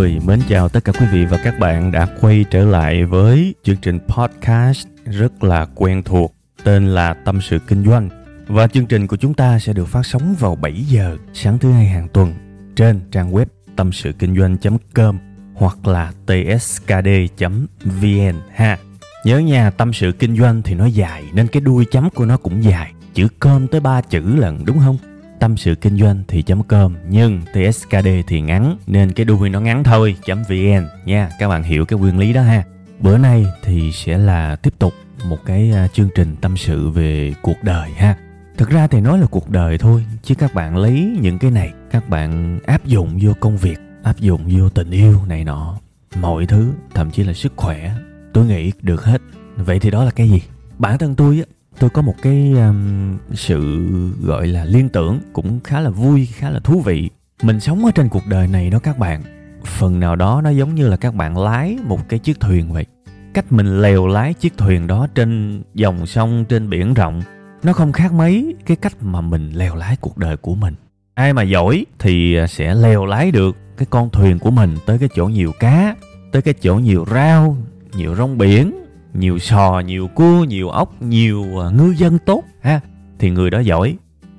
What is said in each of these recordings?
Rồi, mến chào tất cả quý vị và các bạn đã quay trở lại với chương trình podcast rất là quen thuộc tên là Tâm sự Kinh doanh. Và chương trình của chúng ta sẽ được phát sóng vào 7 giờ sáng thứ hai hàng tuần trên trang web tâm sự kinh doanh.com hoặc là tskd.vn ha. Nhớ nhà tâm sự kinh doanh thì nó dài nên cái đuôi chấm của nó cũng dài. Chữ cơm tới ba chữ lần đúng không? Tâm sự kinh doanh thì com, nhưng tskd thì ngắn, nên cái đuôi nó ngắn thôi vn nha. Các bạn hiểu cái nguyên lý đó ha. Bữa nay thì sẽ là tiếp tục một cái à, chương trình tâm sự về cuộc đời ha. Thực ra thì nói là cuộc đời thôi, chứ các bạn lấy những cái này, các bạn áp dụng vô công việc, áp dụng vô tình yêu này nọ, mọi thứ, thậm chí là sức khỏe, tôi nghĩ được hết. Vậy thì đó là cái gì? Bản thân tôi á tôi có một cái um, sự gọi là liên tưởng cũng khá là vui khá là thú vị. Mình sống ở trên cuộc đời này đó các bạn phần nào đó nó giống như là các bạn lái một cái chiếc thuyền vậy. Cách mình lèo lái chiếc thuyền đó trên dòng sông trên biển rộng nó không khác mấy cái cách mà mình lèo lái cuộc đời của mình. Ai mà giỏi thì à, sẽ lèo lái được cái con thuyền của mình tới cái chỗ nhiều cá tới cái chỗ nhiều rau nhiều rong biển nhiều sò, nhiều cua nhiều ốc, nhiều à, ngư dân tốt, ha. Thì người đó giỏi,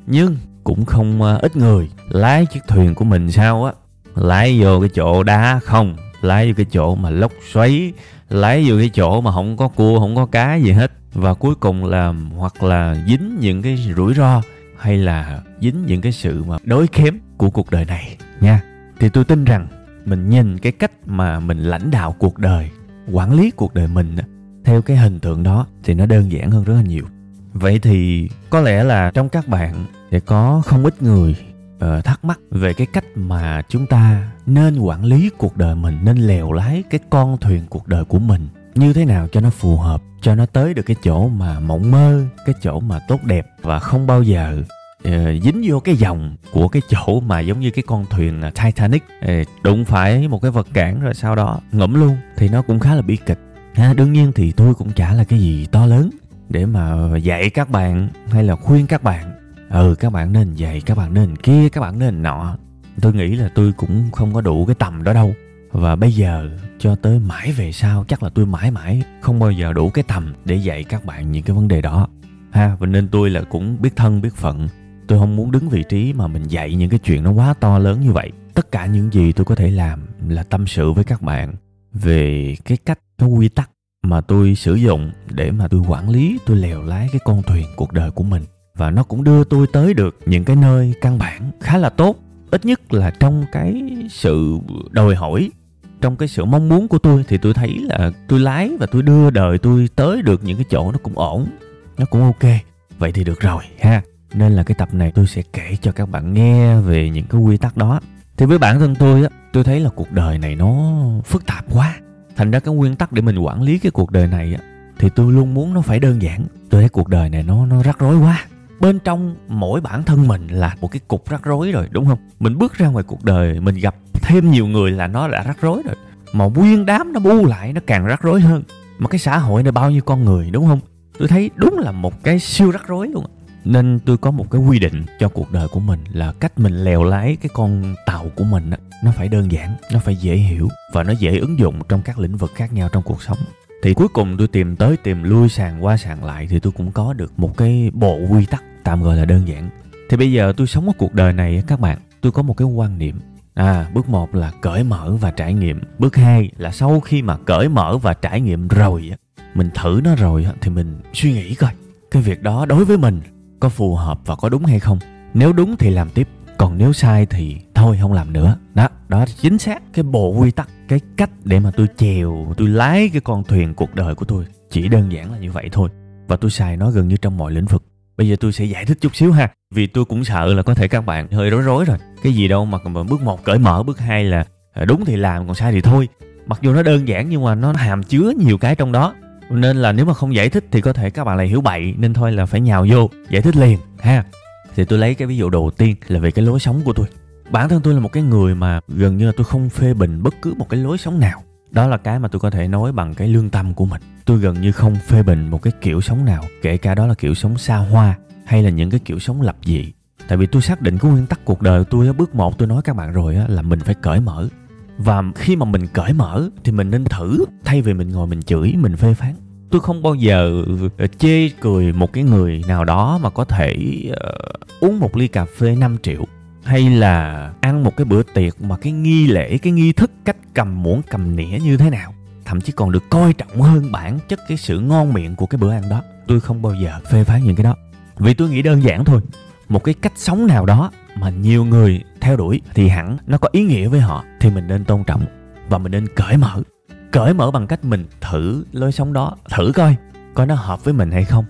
nhưng cũng không à, ít người. Lái chiếc thuyền của mình sao á? Lái vô cái chỗ đá không? Lái vô cái chỗ mà lốc xoáy? Lái vô cái chỗ mà không có cua, không có cá gì hết? Và cuối cùng là, hoặc là dính những cái rủi ro, hay là dính những cái sự mà đối kém của cuộc đời này, nha. Thì tôi tin rằng mình nhìn cái cách mà mình lãnh đạo cuộc đời, quản lý cuộc đời mình theo cái hình tượng đó thì nó đơn giản hơn rất là nhiều. Vậy thì có lẽ là trong các bạn sẽ có không ít người uh, thắc mắc về cái cách mà chúng ta nên quản lý cuộc đời mình nên lèo lái cái con thuyền cuộc đời của mình như thế nào cho nó phù hợp cho nó tới được cái chỗ mà mộng mơ cái chỗ mà tốt đẹp và không bao giờ uh, dính vô cái dòng của cái chỗ mà giống như cái con thuyền Titanic. Uh, đụng phải một cái vật cản rồi sau đó ngẫm luôn thì nó cũng khá là bi kịch ha đương nhiên thì tôi cũng chả là cái gì to lớn để mà dạy các bạn hay là khuyên các bạn. Ừ các bạn nên dạy, các bạn nên kia, các bạn nên nọ. Tôi nghĩ là tôi cũng không có đủ cái tầm đó đâu. Và bây giờ cho tới mãi về sau, chắc là tôi mãi mãi không bao giờ đủ cái tầm để dạy các bạn những cái vấn đề đó. Ha, và nên tôi là cũng biết thân, biết phận. Tôi không muốn đứng vị trí mà mình dạy những cái chuyện nó quá to lớn như vậy. Tất cả những gì tôi có thể làm là tâm sự với các bạn về cái cách cái quy tắc mà tôi sử dụng để mà tôi quản lý, tôi lèo lái cái con thuyền cuộc đời của mình. Và nó cũng đưa tôi tới được những cái nơi căn bản khá là tốt, ít nhất là trong cái sự đòi hỏi, trong cái sự mong muốn của tôi. Thì tôi thấy là tôi lái và tôi đưa đời tôi tới được những cái chỗ nó cũng ổn, nó cũng ok. Vậy thì được rồi ha. Nên là cái tập này tôi sẽ kể cho các bạn nghe về những cái quy tắc đó. Thì với bản thân tôi á, tôi thấy là cuộc đời này nó phức tạp quá thành ra cái nguyên tắc để mình quản lý cái cuộc đời này á, thì tôi luôn muốn nó phải đơn giản. Tôi thấy cuộc đời này nó nó rắc rối quá. Bên trong mỗi bản thân mình là một cái cục rắc rối rồi, đúng không? Mình bước ra ngoài cuộc đời, mình gặp thêm nhiều người là nó đã rắc rối rồi. Mà nguyên đám nó bu lại, nó càng rắc rối hơn. Mà cái xã hội này bao nhiêu con người, đúng không? Tôi thấy đúng là một cái siêu rắc rối luôn nên tôi có một cái quy định cho cuộc đời của mình là cách mình lèo lái cái con tàu của mình nó phải đơn giản nó phải dễ hiểu và nó dễ ứng dụng trong các lĩnh vực khác nhau trong cuộc sống. Thì cuối cùng tôi tìm tới tìm lui sàn qua sàn lại thì tôi cũng có được một cái bộ quy tắc tạm gọi là đơn giản. Thì bây giờ tôi sống ở cuộc đời này các bạn tôi có một cái quan niệm. À, bước một là cởi mở và trải nghiệm. Bước hai là sau khi mà cởi mở và trải nghiệm rồi mình thử nó rồi thì mình suy nghĩ coi cái việc đó đối với mình có phù hợp và có đúng hay không. Nếu đúng thì làm tiếp, còn nếu sai thì thôi không làm nữa. Đó, đó chính xác cái bộ quy tắc, cái cách để mà tôi chèo, tôi lái cái con thuyền cuộc đời của tôi. Chỉ đơn giản là như vậy thôi. Và tôi xài nó gần như trong mọi lĩnh vực. Bây giờ tôi sẽ giải thích chút xíu ha Vì tôi cũng sợ là có thể các bạn hơi rối rối rồi Cái gì đâu mà, mà bước một cởi mở Bước hai là à, đúng thì làm còn sai thì thôi Mặc dù nó đơn giản nhưng mà nó hàm chứa nhiều cái trong đó nên là nếu mà không giải thích thì có thể các bạn lại hiểu bậy, Nên thôi là phải nhào vô, giải thích liền, ha. Thì tôi lấy cái ví dụ đầu tiên là về cái lối sống của tôi. Bản thân tôi là một cái người mà gần như là tôi không phê bình bất cứ một cái lối sống nào. Đó là cái mà tôi có thể nói bằng cái lương tâm của mình. Tôi gần như không phê bình một cái kiểu sống nào, kể cả đó là kiểu sống xa hoa hay là những cái kiểu sống lập dị. Tại vì tôi xác định cái nguyên tắc cuộc đời tôi bước một tôi nói các bạn rồi là mình phải cởi mở và khi mà mình cởi mở thì mình nên thử. Thay vì mình ngồi mình chửi mình phê phán. Tôi không bao giờ ờ, chê cười một cái người nào đó mà có thể uh, uống một ly cà phê 5 triệu. Hay là ăn một cái bữa tiệc mà cái nghi lễ cái nghi thức cách cầm muỗng cầm nĩa như thế nào. Thậm chí còn được coi trọng hơn bản chất cái sự ngon miệng của cái bữa ăn đó. Tôi không bao giờ phê phán những cái đó. Vì tôi nghĩ đơn giản thôi. Một cái cách sống nào đó mà nhiều người theo đuổi thì hẳn nó có ý nghĩa với họ, thì mình nên tôn trọng và mình nên cởi mở. Cởi mở bằng cách mình thử lối sống đó, thử coi coi nó hợp với mình hay không.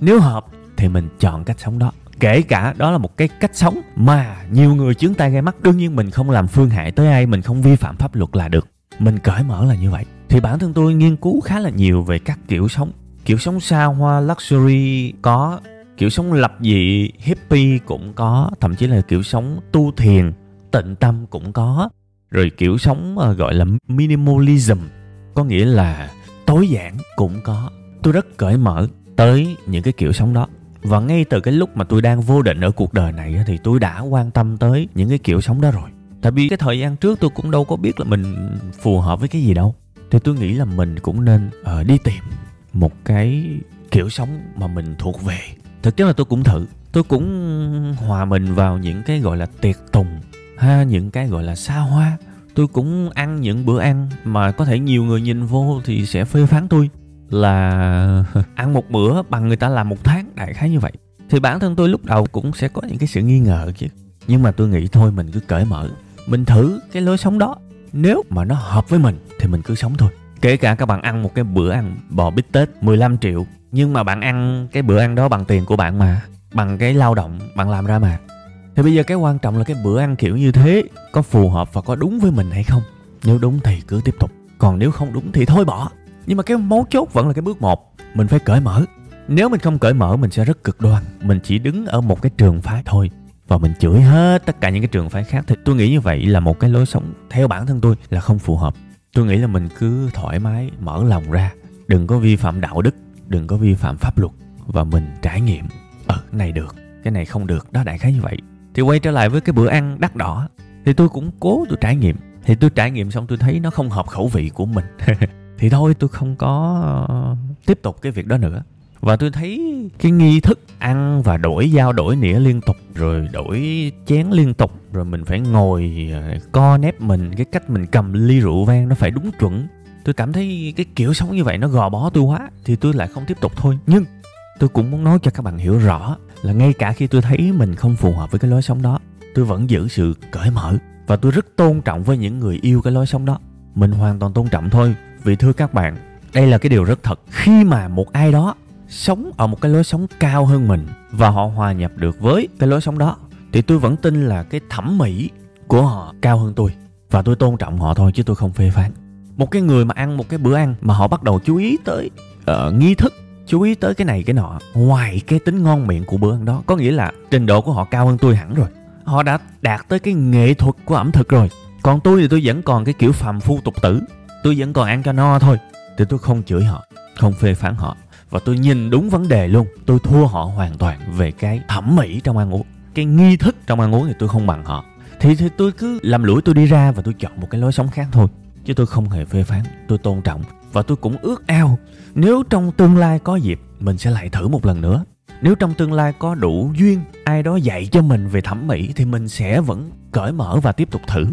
Nếu hợp thì mình chọn cách sống đó. Kể cả đó là một cái cách sống mà nhiều người chướng tay gai mắt, đương nhiên mình không làm phương hại tới ai, mình không vi phạm pháp luật là được. Mình cởi mở là như vậy. Thì bản thân tôi nghiên cứu khá là nhiều về các kiểu sống kiểu sống xa hoa, luxury, có kiểu sống lập dị hippie cũng có thậm chí là kiểu sống tu thiền tịnh tâm cũng có. Rồi kiểu sống ờ, gọi là minimalism có nghĩa là tối giản cũng có. Tôi rất cởi mở tới những cái kiểu sống đó. Và ngay từ cái lúc mà tôi đang vô định ở cuộc đời này thì tôi đã quan tâm tới những cái kiểu sống đó rồi. Tại vì cái thời gian trước tôi cũng đâu có biết là mình phù hợp với cái gì đâu. Thì tôi nghĩ là mình cũng nên uh, đi tìm một cái kiểu sống mà mình thuộc về thực chất là tôi cũng thử. Tôi cũng hòa mình vào những cái gọi là tiệc tùng ha, những cái gọi là xa hoa. Tôi cũng ăn những bữa ăn mà có thể nhiều người nhìn vô thì sẽ phê phán tôi là ăn một bữa bằng người ta làm một tháng, đại khái như vậy. Thì bản thân tôi lúc đầu cũng sẽ có những cái sự nghi ngờ chứ. Nhưng mà tôi nghĩ thôi, mình cứ cởi mở. Mình thử cái lối sống đó. Nếu mà nó hợp với mình thì mình cứ sống thôi. Kể cả các bạn ăn một cái bữa ăn bò bít tết 15 triệu nhưng mà bạn ăn cái bữa ăn đó bằng tiền của bạn mà, bằng cái lao động bạn làm ra mà. Thì bây giờ cái quan trọng là cái bữa ăn kiểu như thế có phù hợp và có đúng với mình hay không? Nếu đúng thì cứ tiếp tục, còn nếu không đúng thì thôi bỏ. Nhưng mà cái mấu chốt vẫn là cái bước một, mình phải cởi mở. Nếu mình không cởi mở, mình sẽ rất cực đoan. Mình chỉ đứng ở một cái trường phái thôi và mình chửi hết tất cả những cái trường phái khác. Thì tôi nghĩ như vậy là một cái lối sống theo bản thân tôi là không phù hợp. Tôi nghĩ là mình cứ thoải mái, mở lòng ra, đừng có vi phạm đạo đức đừng có vi phạm pháp luật và mình trải nghiệm. Ờ này được, cái này không được, đó đại khái như vậy. Thì quay trở lại với cái bữa ăn đắt đỏ. Thì tôi cũng cố tôi trải nghiệm. Thì tôi trải nghiệm xong tôi thấy nó không hợp khẩu vị của mình. Thì thôi, tôi không có ờ, tiếp tục cái việc đó nữa. Và tôi thấy cái nghi thức ăn và đổi dao đổi nĩa liên tục, rồi đổi chén liên tục, rồi mình phải ngồi ờ, co nép mình, cái cách mình cầm ly rượu vang nó phải đúng chuẩn tôi cảm thấy cái kiểu sống như vậy nó gò bó tôi quá, thì tôi lại không tiếp tục thôi. Nhưng tôi cũng muốn nói cho các bạn hiểu rõ là ngay cả khi tôi thấy mình không phù hợp với cái lối sống đó, tôi vẫn giữ sự cởi mở và tôi rất tôn trọng với những người yêu cái lối sống đó. Mình hoàn toàn tôn trọng thôi. Vì thưa các bạn, đây là cái điều rất thật. Khi mà một ai đó sống ở một cái lối sống cao hơn mình và họ hòa nhập được với cái lối sống đó, thì tôi vẫn tin là cái thẩm mỹ của họ cao hơn tôi. Và tôi tôn trọng họ thôi, chứ tôi không phê phán một cái người mà ăn một cái bữa ăn mà họ bắt đầu chú ý tới uh, nghi thức chú ý tới cái này cái nọ ngoài cái tính ngon miệng của bữa ăn đó có nghĩa là trình độ của họ cao hơn tôi hẳn rồi. Họ đã đạt tới cái nghệ thuật của ẩm thực rồi. Còn tôi thì tôi vẫn còn cái kiểu phàm phu tục tử. Tôi vẫn còn ăn cho no thôi. Thì tôi không chửi họ không phê phán họ. Và tôi nhìn đúng vấn đề luôn. Tôi thua họ hoàn toàn về cái thẩm mỹ trong ăn uống. Cái nghi thức trong ăn uống thì tôi không bằng họ. Thì, thì tôi cứ làm lũi tôi đi ra và tôi chọn một cái lối sống khác thôi chứ tôi không hề phê phán tôi tôn trọng và tôi cũng ước ao nếu trong tương lai có dịp mình sẽ lại thử một lần nữa. Nếu trong tương lai có đủ duyên ai đó dạy cho mình về thẩm mỹ thì mình sẽ vẫn cởi mở và tiếp tục thử.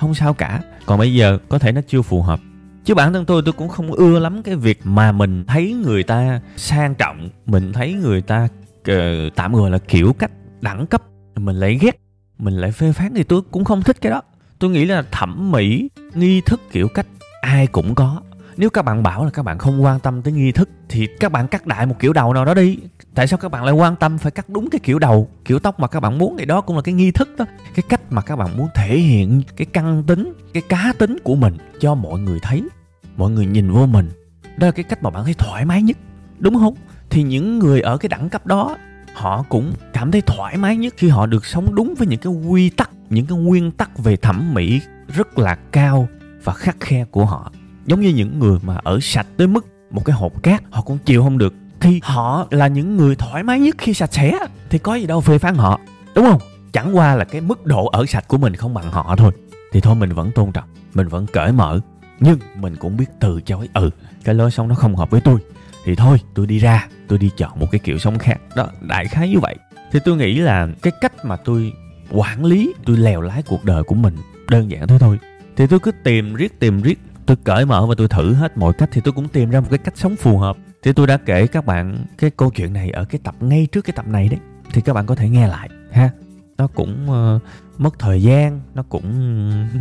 Không sao cả. Còn bây giờ có thể nó chưa phù hợp. Chứ bản thân tôi tôi cũng không ưa lắm cái việc mà mình thấy người ta sang trọng mình thấy người ta uh, tạm gọi là kiểu cách đẳng cấp. Mình lại ghét mình lại phê phán thì tôi cũng không thích cái đó tôi nghĩ là thẩm mỹ, nghi thức kiểu cách ai cũng có. Nếu các bạn bảo là các bạn không quan tâm tới nghi thức, thì các bạn cắt đại một kiểu đầu nào đó đi. Tại sao các bạn lại quan tâm phải cắt đúng cái kiểu đầu, kiểu tóc mà các bạn muốn? Thì đó cũng là cái nghi thức đó. Cái cách mà các bạn muốn thể hiện cái căn tính, cái cá tính của mình cho mọi người thấy, mọi người nhìn vô mình. Đó là cái cách mà bạn thấy thoải mái nhất, đúng không? Thì những người ở cái đẳng cấp đó, họ cũng cảm thấy thoải mái nhất khi họ được sống đúng với những cái quy tắc những cái nguyên tắc về thẩm mỹ rất là cao và khắc khe của họ. Giống như những người mà ở sạch tới mức một cái hộp cát, họ cũng chịu không được. Thì họ là những người thoải mái nhất khi sạch sẽ, thì có gì đâu phê phán họ. Đúng không? Chẳng qua là cái mức độ ở sạch của mình không bằng họ thôi. Thì thôi, mình vẫn tôn trọng, mình vẫn cởi mở. Nhưng mình cũng biết từ chối ừ cái lối sống nó không hợp với tôi. Thì thôi, tôi đi ra, tôi đi chọn một cái kiểu sống khác. Đó, đại khái như vậy. Thì tôi nghĩ là cái cách mà tôi quản lý tôi lèo lái cuộc đời của mình đơn giản thế thôi. Thì tôi cứ tìm riết tìm riết tôi cởi mở và tôi thử hết mọi cách thì tôi cũng tìm ra một cái cách sống phù hợp. Thì tôi đã kể các bạn cái câu chuyện này ở cái tập ngay trước cái tập này đấy. Thì các bạn có thể nghe lại ha. Nó cũng uh, mất thời gian nó cũng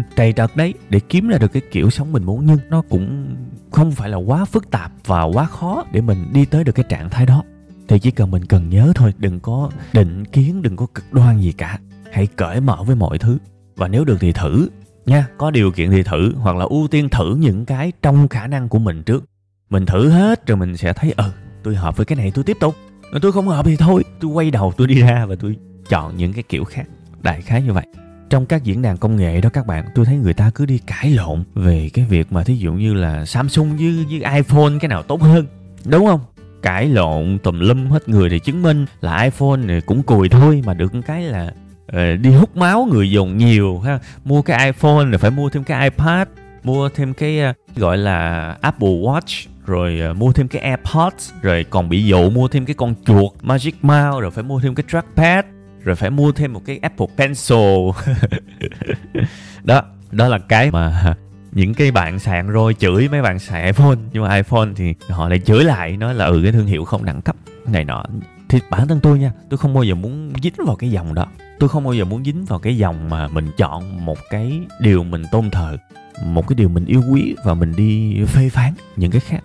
trầy trật đấy. Để kiếm ra được cái kiểu sống mình muốn nhưng nó cũng không phải là quá phức tạp và quá khó để mình đi tới được cái trạng thái đó. Thì chỉ cần mình cần nhớ thôi đừng có định kiến đừng có cực đoan gì cả hãy cởi mở với mọi thứ. Và nếu được thì thử, nha. Có điều kiện thì thử, hoặc là ưu tiên thử những cái trong khả năng của mình trước. Mình thử hết rồi mình sẽ thấy ừ tôi hợp với cái này, tôi tiếp tục. Mà tôi không hợp thì thôi, tôi quay đầu, tôi đi ra và tôi chọn những cái kiểu khác. Đại khái như vậy. Trong các diễn đàn công nghệ đó các bạn, tôi thấy người ta cứ đi cãi lộn về cái việc mà thí dụ như là samsung với với iphone cái nào tốt hơn, đúng không? Cãi lộn tùm lum hết người thì chứng minh là iphone này cũng cùi thôi, mà được cái là Ờ, đi hút máu người dùng nhiều ha. Mua cái iphone rồi phải mua thêm cái ipad, mua thêm cái ờ, gọi là apple watch, rồi ờ, mua thêm cái airpods, rồi còn bị dụ mua thêm cái con chuột magic mouse, rồi phải mua thêm cái trackpad, rồi phải mua thêm một cái Apple Pencil. Đó đó là cái mà những cái bạn sạn rồi chửi mấy bạn sạc iPhone. Nhưng mà iPhone thì họ lại chửi lại, nói là ừ cái thương hiệu không đẳng cấp này nọ. Thì bản thân tôi nha, tôi không bao giờ muốn dính vào cái dòng đó tôi không bao giờ muốn dính vào cái dòng mà mình chọn một cái điều mình tôn thờ, một cái điều mình yêu quý và mình đi phê phán những cái khác.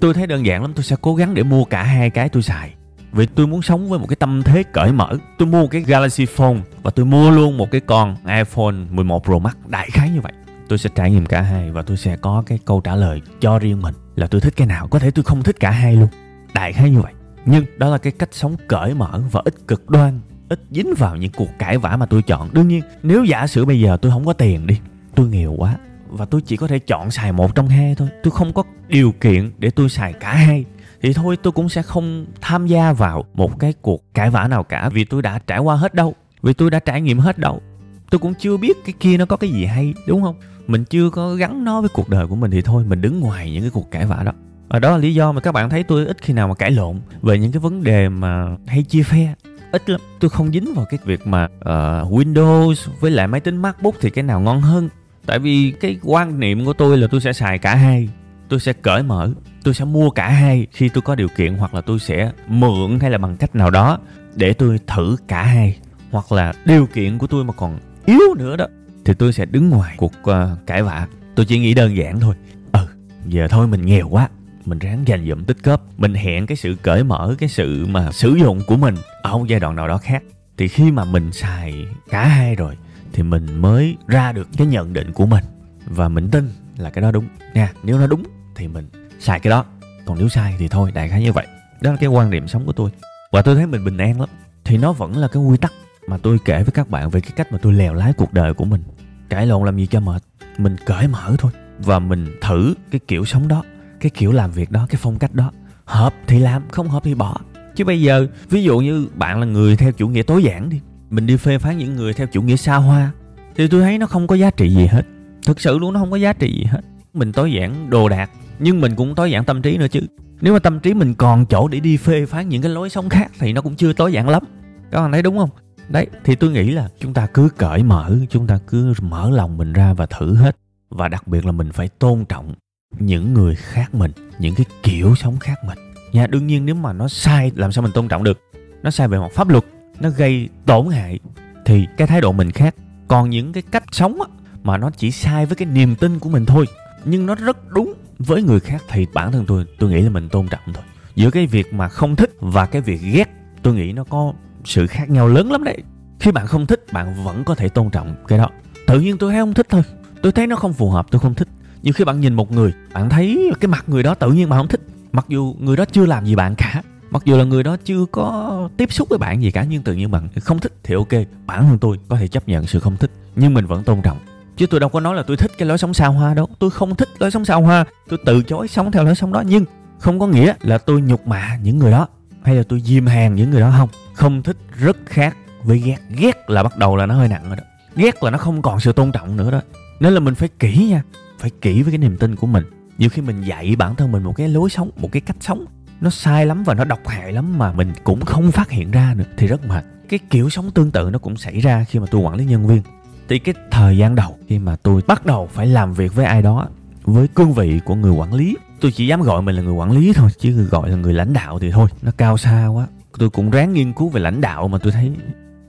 Tôi thấy đơn giản lắm, tôi sẽ cố gắng để mua cả hai cái tôi xài. Vì tôi muốn sống với một cái tâm thế cởi mở. Tôi mua một cái Galaxy Phone và tôi mua luôn một cái con iPhone 11 Pro Max đại khái như vậy. Tôi sẽ trải nghiệm cả hai và tôi sẽ có cái câu trả lời cho riêng mình là tôi thích cái nào. Có thể tôi không thích cả hai luôn. Đại khái như vậy. Nhưng đó là cái cách sống cởi mở và ít cực đoan ít dính vào những cuộc cãi vã mà tôi chọn. Đương nhiên, nếu giả sử bây giờ tôi không có tiền đi, tôi nghèo quá và tôi chỉ có thể chọn xài một trong hai thôi. Tôi không có điều kiện để tôi xài cả hai. Thì thôi, tôi cũng sẽ không tham gia vào một cái cuộc cãi vã nào cả vì tôi đã trải qua hết đâu, vì tôi đã trải nghiệm hết đâu. Tôi cũng chưa biết cái kia nó có cái gì hay, đúng không? Mình chưa có gắn nó với cuộc đời của mình thì thôi, mình đứng ngoài những cái cuộc cãi vã đó. Và đó là lý do mà các bạn thấy tôi ít khi nào mà cãi lộn về những cái vấn đề mà hay chia phe ít lắm. Tôi không dính vào cái việc mà uh, Windows với lại máy tính MacBook thì cái nào ngon hơn. Tại vì cái quan niệm của tôi là tôi sẽ xài cả hai. Tôi sẽ cởi mở tôi sẽ mua cả hai khi tôi có điều kiện hoặc là tôi sẽ mượn hay là bằng cách nào đó để tôi thử cả hai. Hoặc là điều kiện của tôi mà còn yếu nữa đó thì tôi sẽ đứng ngoài cuộc uh, cãi vã. Tôi chỉ nghĩ đơn giản thôi. Ừ giờ thôi mình nghèo quá mình ráng dành dụm tích góp, mình hẹn cái sự cởi mở, cái sự mà sử dụng của mình ở một giai đoạn nào đó khác. Thì khi mà mình xài cả hai rồi, thì mình mới ra được cái nhận định của mình. Và mình tin là cái đó đúng. Nha, nếu nó đúng thì mình xài cái đó. Còn nếu sai thì thôi, đại khái như vậy. Đó là cái quan điểm sống của tôi. Và tôi thấy mình bình an lắm. Thì nó vẫn là cái quy tắc mà tôi kể với các bạn về cái cách mà tôi lèo lái cuộc đời của mình. Cãi lộn làm gì cho mệt? Mình cởi mở thôi. Và mình thử cái kiểu sống đó cái kiểu làm việc đó, cái phong cách đó. Hợp thì làm, không hợp thì bỏ. Chứ bây giờ, ví dụ như bạn là người theo chủ nghĩa tối giản đi, mình đi phê phán những người theo chủ nghĩa xa hoa, thì tôi thấy nó không có giá trị gì hết. Thực sự luôn, nó không có giá trị gì hết. Mình tối giản đồ đạc, nhưng mình cũng tối giản tâm trí nữa chứ. Nếu mà tâm trí mình còn chỗ để đi phê phán những cái lối sống khác thì nó cũng chưa tối giản lắm. Các bạn thấy đúng không? Đấy, thì tôi nghĩ là chúng ta cứ cởi mở, chúng ta cứ mở lòng mình ra và thử hết. Và đặc biệt là mình phải tôn trọng những người khác mình những cái kiểu sống khác mình. Nha đương nhiên nếu mà nó sai làm sao mình tôn trọng được? Nó sai về mặt pháp luật nó gây tổn hại thì cái thái độ mình khác. Còn những cái cách sống á, mà nó chỉ sai với cái niềm tin của mình thôi nhưng nó rất đúng với người khác thì bản thân tôi tôi nghĩ là mình tôn trọng thôi. Giữa cái việc mà không thích và cái việc ghét tôi nghĩ nó có sự khác nhau lớn lắm đấy. Khi bạn không thích bạn vẫn có thể tôn trọng cái đó. Tự nhiên tôi thấy không thích thôi. Tôi thấy nó không phù hợp tôi không thích nhiều khi bạn nhìn một người, bạn thấy cái mặt người đó tự nhiên bạn không thích. Mặc dù người đó chưa làm gì bạn cả, mặc dù là người đó chưa có tiếp xúc với bạn gì cả, nhưng tự nhiên bạn không thích thì ok, bản thân tôi có thể chấp nhận sự không thích, nhưng mình vẫn tôn trọng. Chứ tôi đâu có nói là tôi thích cái lối sống xa hoa đâu. Tôi không thích lối sống xa hoa, tôi từ chối sống theo lối sống đó, nhưng không có nghĩa là tôi nhục mạ những người đó, hay là tôi diêm hàng những người đó không. Không thích rất khác với ghét. Ghét là bắt đầu là nó hơi nặng rồi đó. Ghét là nó không còn sự tôn trọng nữa đó. Nên là mình phải kỹ nha phải kỹ với cái niềm tin của mình. Nhiều khi mình dạy bản thân mình một cái lối sống, một cái cách sống nó sai lắm và nó độc hại lắm mà mình cũng không phát hiện ra nữa thì rất mệt. Cái kiểu sống tương tự nó cũng xảy ra khi mà tôi quản lý nhân viên. Thì cái thời gian đầu khi mà tôi bắt đầu phải làm việc với ai đó, với cương vị của người quản lý, tôi chỉ dám gọi mình là người quản lý thôi, chứ gọi là người lãnh đạo thì thôi, nó cao xa quá. Tôi cũng ráng nghiên cứu về lãnh đạo mà tôi thấy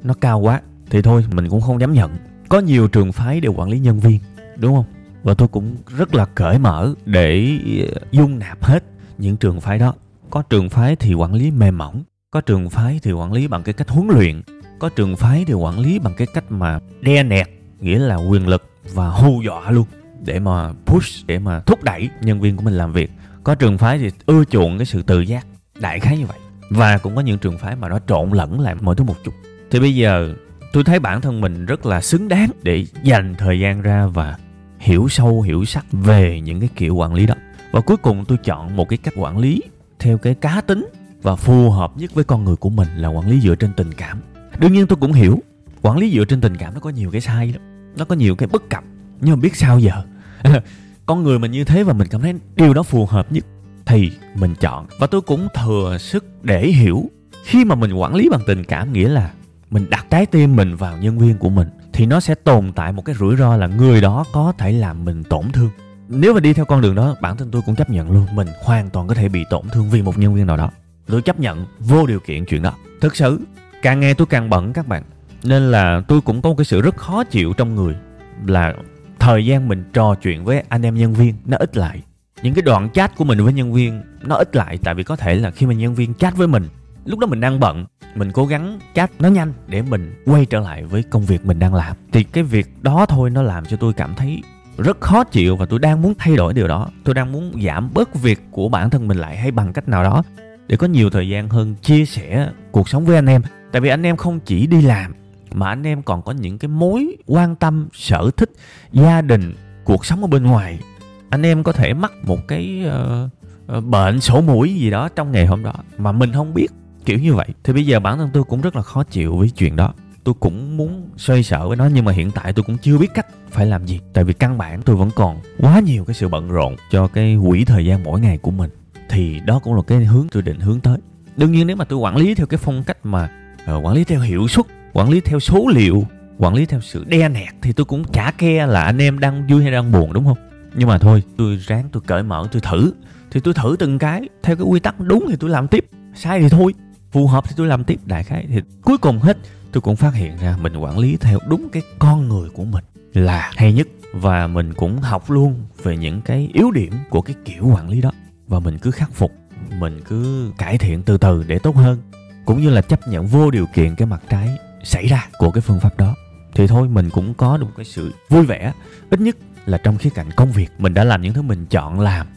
nó cao quá thì thôi, mình cũng không dám nhận. Có nhiều trường phái đều quản lý nhân viên, đúng không? Và tôi cũng rất là cởi mở để ờ, dung nạp hết những trường phái đó. Có trường phái thì quản lý mềm mỏng, có trường phái thì quản lý bằng cái cách huấn luyện, có trường phái thì quản lý bằng cái cách mà đe nẹt, nghĩa là quyền lực và hù dọa luôn, để mà push, để mà thúc đẩy nhân viên của mình làm việc. Có trường phái thì ưa chuộng cái sự tự giác, đại khái như vậy. Và cũng có những trường phái mà nó trộn lẫn lại mọi thứ một chút. Thì bây giờ, tôi thấy bản thân mình rất là xứng đáng để dành thời gian ra và hiểu sâu, hiểu sắc về những cái kiểu quản lý đó. Và cuối cùng tôi chọn một cái cách quản lý theo cái cá tính và phù hợp nhất với con người của mình là quản lý dựa trên tình cảm. Đương nhiên tôi cũng hiểu, quản lý dựa trên tình cảm nó có nhiều cái sai lắm, nó có nhiều cái bất cập, nhưng mà biết sao giờ? Con người mình như thế và mình cảm thấy điều đó phù hợp nhất thì mình chọn. Và tôi cũng thừa sức để hiểu, khi mà mình quản lý bằng tình cảm nghĩa là mình đặt trái tim mình vào nhân viên của mình thì nó sẽ tồn tại một cái rủi ro là người đó có thể làm mình tổn thương. Nếu mà đi theo con đường đó, bản thân tôi cũng chấp nhận luôn, mình hoàn toàn có thể bị tổn thương vì một nhân viên nào đó. Tôi chấp nhận vô điều kiện chuyện đó. Thực sự, càng nghe tôi càng bận các bạn. Nên là tôi cũng có một cái sự rất khó chịu trong người là thời gian mình trò chuyện với anh em nhân viên nó ít lại. Những cái đoạn chat của mình với nhân viên nó ít lại, tại vì có thể là khi mà nhân viên chat với mình lúc đó mình đang bận mình cố gắng chat nó nhanh để mình quay trở lại với công việc mình đang làm. Thì cái việc đó thôi nó làm cho tôi cảm thấy rất khó chịu và tôi đang muốn thay đổi điều đó. Tôi đang muốn giảm bớt việc của bản thân mình lại hay bằng cách nào đó để có nhiều thời gian hơn chia sẻ cuộc sống với anh em. Tại vì anh em không chỉ đi làm mà anh em còn có những cái mối quan tâm sở thích gia đình cuộc sống ở bên ngoài. Anh em có thể mắc một cái uh, uh, bệnh sổ mũi gì đó trong ngày hôm đó mà mình không biết kiểu như vậy. Thì bây giờ bản thân tôi cũng rất là khó chịu với chuyện đó. Tôi cũng muốn xoay sở với nó nhưng mà hiện tại tôi cũng chưa biết cách phải làm gì. Tại vì căn bản tôi vẫn còn quá nhiều cái sự bận rộn cho cái quỹ thời gian mỗi ngày của mình. Thì đó cũng là cái hướng tôi định hướng tới. Đương nhiên nếu mà tôi quản lý theo cái phong cách mà uh, quản lý theo hiệu suất quản lý theo số liệu quản lý theo sự đe nẹt thì tôi cũng chả ke là anh em đang vui hay đang buồn đúng không? Nhưng mà thôi tôi ráng tôi cởi mở tôi thử. Thì tôi thử từng cái. Theo cái quy tắc đúng thì tôi làm tiếp. Sai thì thôi phù hợp thì tôi làm tiếp. Đại khái thì cuối cùng hết, tôi cũng phát hiện ra mình quản lý theo đúng cái con người của mình là hay nhất. Và mình cũng học luôn về những cái yếu điểm của cái kiểu quản lý đó. Và mình cứ khắc phục, mình cứ cải thiện từ từ để tốt hơn. Cũng như là chấp nhận vô điều kiện cái mặt trái xảy ra của cái phương pháp đó. Thì thôi, mình cũng có được cái sự vui vẻ. Ít nhất là trong khía cạnh công việc, mình đã làm những thứ mình chọn làm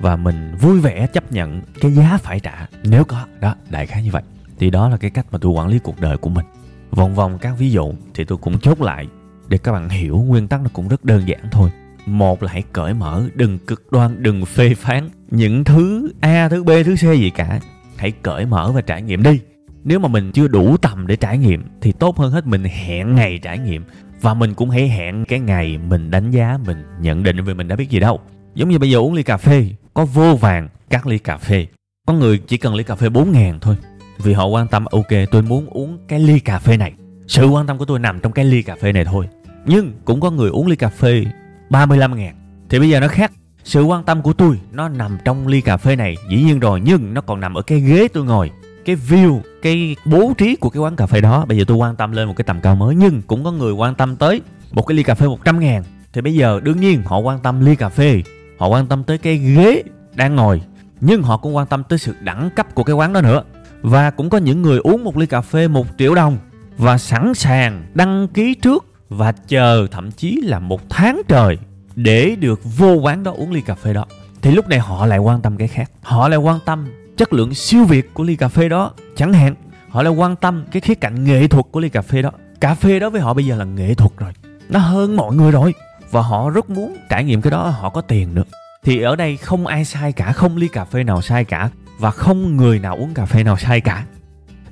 và mình vui vẻ chấp nhận cái giá phải trả, nếu có. Đó, đại khái như vậy. Thì đó là cái cách mà tôi quản lý cuộc đời của mình. Vòng vòng các ví dụ thì tôi cũng chốt lại để các bạn hiểu nguyên tắc nó cũng rất đơn giản thôi. Một là hãy cởi mở, đừng cực đoan, đừng phê phán những thứ a, thứ b, thứ c gì cả. Hãy cởi mở và trải nghiệm đi. Nếu mà mình chưa đủ tầm để trải nghiệm thì tốt hơn hết mình hẹn ngày trải nghiệm. Và mình cũng hãy hẹn cái ngày mình đánh giá, mình nhận định về mình đã biết gì đâu. Giống như bây giờ uống ly cà phê có vô vàng các ly cà phê. Có người chỉ cần ly cà phê 4 ngàn thôi. Vì họ quan tâm, ok, tôi muốn uống cái ly cà phê này. Sự quan tâm của tôi nằm trong cái ly cà phê này thôi. Nhưng cũng có người uống ly cà phê 35 ngàn. Thì bây giờ nó khác. Sự quan tâm của tôi, nó nằm trong ly cà phê này. Dĩ nhiên rồi, nhưng nó còn nằm ở cái ghế tôi ngồi. Cái view, cái bố trí của cái quán cà phê đó. Bây giờ tôi quan tâm lên một cái tầm cao mới. Nhưng cũng có người quan tâm tới một cái ly cà phê 100 ngàn. Thì bây giờ đương nhiên họ quan tâm ly cà phê họ quan tâm tới cái ghế đang ngồi, nhưng họ cũng quan tâm tới sự đẳng cấp của cái quán đó nữa. Và cũng có những người uống một ly cà phê một triệu đồng và sẵn sàng đăng ký trước và chờ thậm chí là một tháng trời để được vô quán đó uống ly cà phê đó. Thì lúc này họ lại quan tâm cái khác. Họ lại quan tâm chất lượng siêu việt của ly cà phê đó, chẳng hạn. Họ lại quan tâm cái khía cạnh nghệ thuật của ly cà phê đó. Cà phê đó với họ bây giờ là nghệ thuật rồi. Nó hơn mọi người rồi và họ rất muốn trải nghiệm cái đó, họ có tiền nữa. Thì ở đây không ai sai cả, không ly cà phê nào sai cả, và không người nào uống cà phê nào sai cả.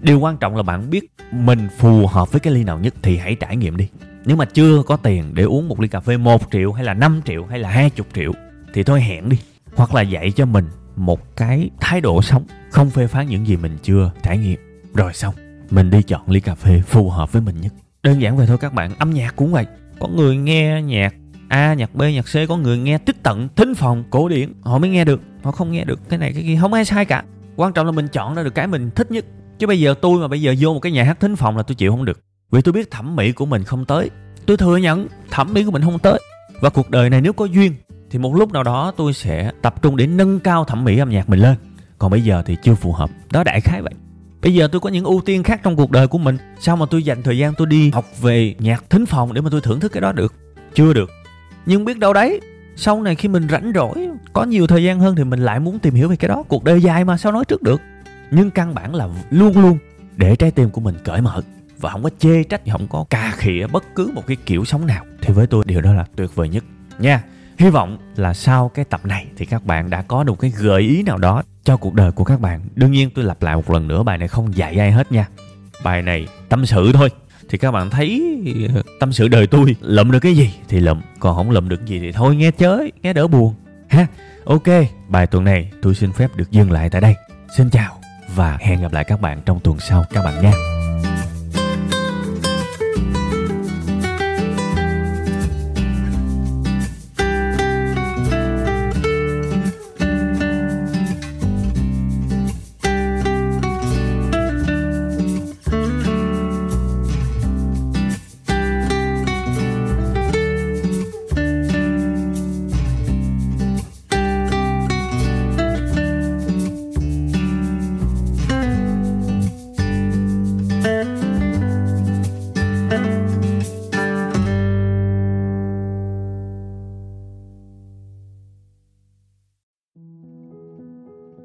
Điều quan trọng là bạn biết mình phù hợp với cái ly nào nhất thì hãy trải nghiệm đi. Nếu mà chưa có tiền để uống một ly cà phê 1 triệu hay là 5 triệu hay là 20 triệu thì thôi hẹn đi. Hoặc là dạy cho mình một cái thái độ sống, không phê phán những gì mình chưa trải nghiệm. Rồi xong, mình đi chọn ly cà phê phù hợp với mình nhất. Đơn giản vậy thôi các bạn, âm nhạc cũng vậy. Có người nghe nhạc A nhạc B nhạc C có người nghe tích tận, thính phòng, cổ điển. Họ mới nghe được, họ không nghe được. Cái này, cái kia không ai sai cả. Quan trọng là mình chọn ra được cái mình thích nhất. Chứ bây giờ tôi mà bây giờ vô một cái nhà hát thính phòng là tôi chịu không được. Vì tôi biết thẩm mỹ của mình không tới. Tôi thừa nhận thẩm mỹ của mình không tới. Và cuộc đời này nếu có duyên, thì một lúc nào đó tôi sẽ tập trung để nâng cao thẩm mỹ âm nhạc mình lên. Còn bây giờ thì chưa phù hợp. Đó, đại khái vậy. Bây giờ tôi có những ưu tiên khác trong cuộc đời của mình. Sao mà tôi dành thời gian tôi đi học về nhạc thính phòng để mà tôi thưởng thức cái đó được? Chưa được nhưng biết đâu đấy, sau này khi mình rảnh rỗi, có nhiều thời gian hơn thì mình lại muốn tìm hiểu về cái đó. Cuộc đời dài mà, sao nói trước được? Nhưng căn bản là luôn luôn để trái tim của mình cởi mở và không có chê trách, không có cà khịa bất cứ một cái kiểu sống nào. Thì với tôi, điều đó là tuyệt vời nhất. Nha, hy vọng là sau cái tập này thì các bạn đã có được cái gợi ý nào đó cho cuộc đời của các bạn. Đương nhiên, tôi lặp lại một lần nữa, bài này không dạy ai hết nha. Bài này tâm sự thôi thì các bạn thấy ờ, tâm sự đời tôi lụm được cái gì thì lụm, còn không lụm được gì thì thôi, nghe chới, nghe đỡ buồn. Ha, ok, bài tuần này tôi xin phép được dừng lại tại đây. Xin chào và hẹn gặp lại các bạn trong tuần sau, các bạn nha.